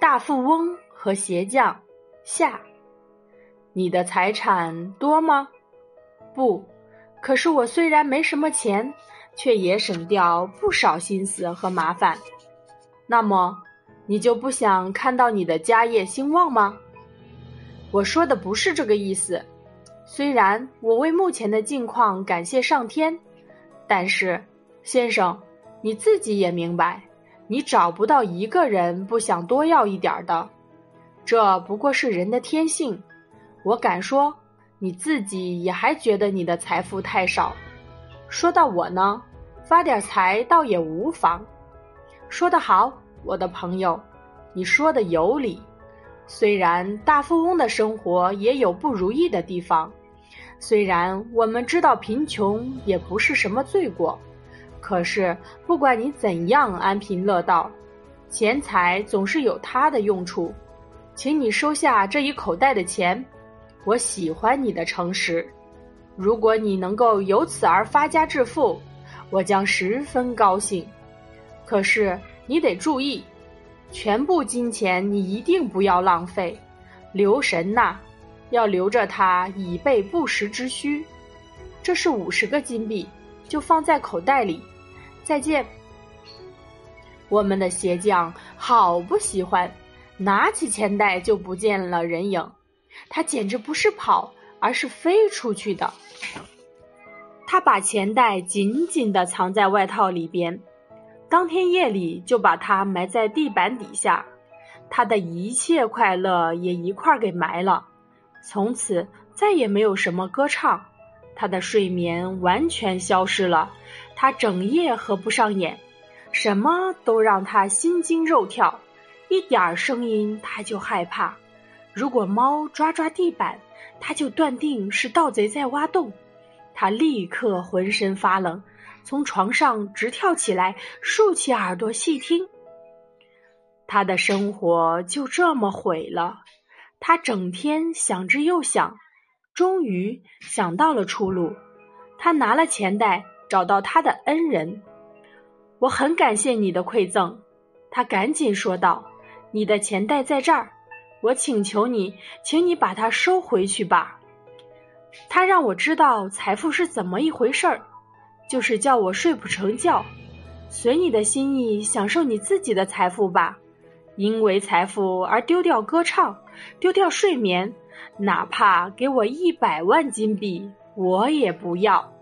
大富翁和鞋匠下。你的财产多吗？不，可是我虽然没什么钱，却也省掉不少心思和麻烦。那么，你就不想看到你的家业兴旺吗？我说的不是这个意思。虽然我为目前的境况感谢上天，但是，先生，你自己也明白，你找不到一个人不想多要一点的，这不过是人的天性。我敢说，你自己也还觉得你的财富太少。说到我呢，发点财倒也无妨。说得好，我的朋友，你说的有理。虽然大富翁的生活也有不如意的地方。虽然我们知道贫穷也不是什么罪过，可是不管你怎样安贫乐道，钱财总是有它的用处。请你收下这一口袋的钱，我喜欢你的诚实。如果你能够由此而发家致富，我将十分高兴。可是你得注意，全部金钱你一定不要浪费，留神呐。要留着它以备不时之需。这是五十个金币，就放在口袋里。再见。我们的鞋匠好不喜欢，拿起钱袋就不见了人影。他简直不是跑，而是飞出去的。他把钱袋紧紧地藏在外套里边，当天夜里就把它埋在地板底下。他的一切快乐也一块儿给埋了。从此再也没有什么歌唱，他的睡眠完全消失了，他整夜合不上眼，什么都让他心惊肉跳，一点儿声音他就害怕。如果猫抓抓地板，他就断定是盗贼在挖洞，他立刻浑身发冷，从床上直跳起来，竖起耳朵细听。他的生活就这么毁了。他整天想着又想，终于想到了出路。他拿了钱袋，找到他的恩人。我很感谢你的馈赠，他赶紧说道：“你的钱袋在这儿，我请求你，请你把它收回去吧。”他让我知道财富是怎么一回事儿，就是叫我睡不成觉。随你的心意，享受你自己的财富吧。因为财富而丢掉歌唱，丢掉睡眠，哪怕给我一百万金币，我也不要。